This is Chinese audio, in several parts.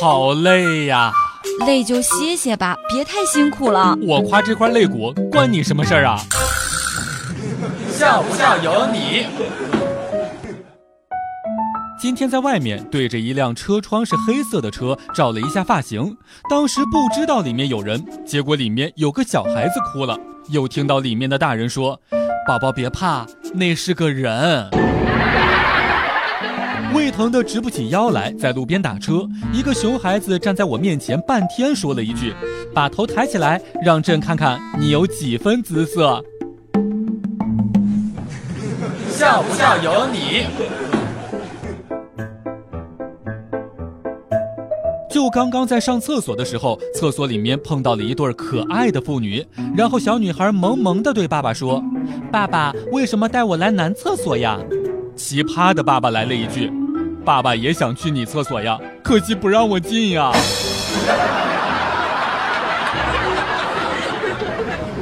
好累呀！累就歇歇吧，别太辛苦了。我夸这块肋骨，关你什么事儿啊？笑不笑由你。今天在外面对着一辆车窗是黑色的车照了一下发型，当时不知道里面有人，结果里面有个小孩子哭了，又听到里面的大人说：“宝宝别怕，那是个人。”疼的直不起腰来，在路边打车，一个熊孩子站在我面前，半天说了一句：“把头抬起来，让朕看看你有几分姿色。”笑不笑由你。就刚刚在上厕所的时候，厕所里面碰到了一对可爱的父女，然后小女孩萌萌的对爸爸说：“爸爸，为什么带我来男厕所呀？”奇葩的爸爸来了一句：“爸爸也想去你厕所呀，可惜不让我进呀。”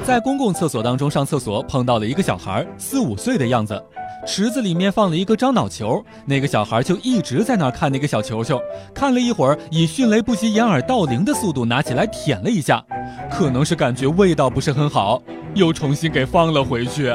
在公共厕所当中上厕所，碰到了一个小孩，四五岁的样子。池子里面放了一个樟脑球，那个小孩就一直在那儿看那个小球球，看了一会儿，以迅雷不及掩耳盗铃的速度拿起来舔了一下，可能是感觉味道不是很好，又重新给放了回去。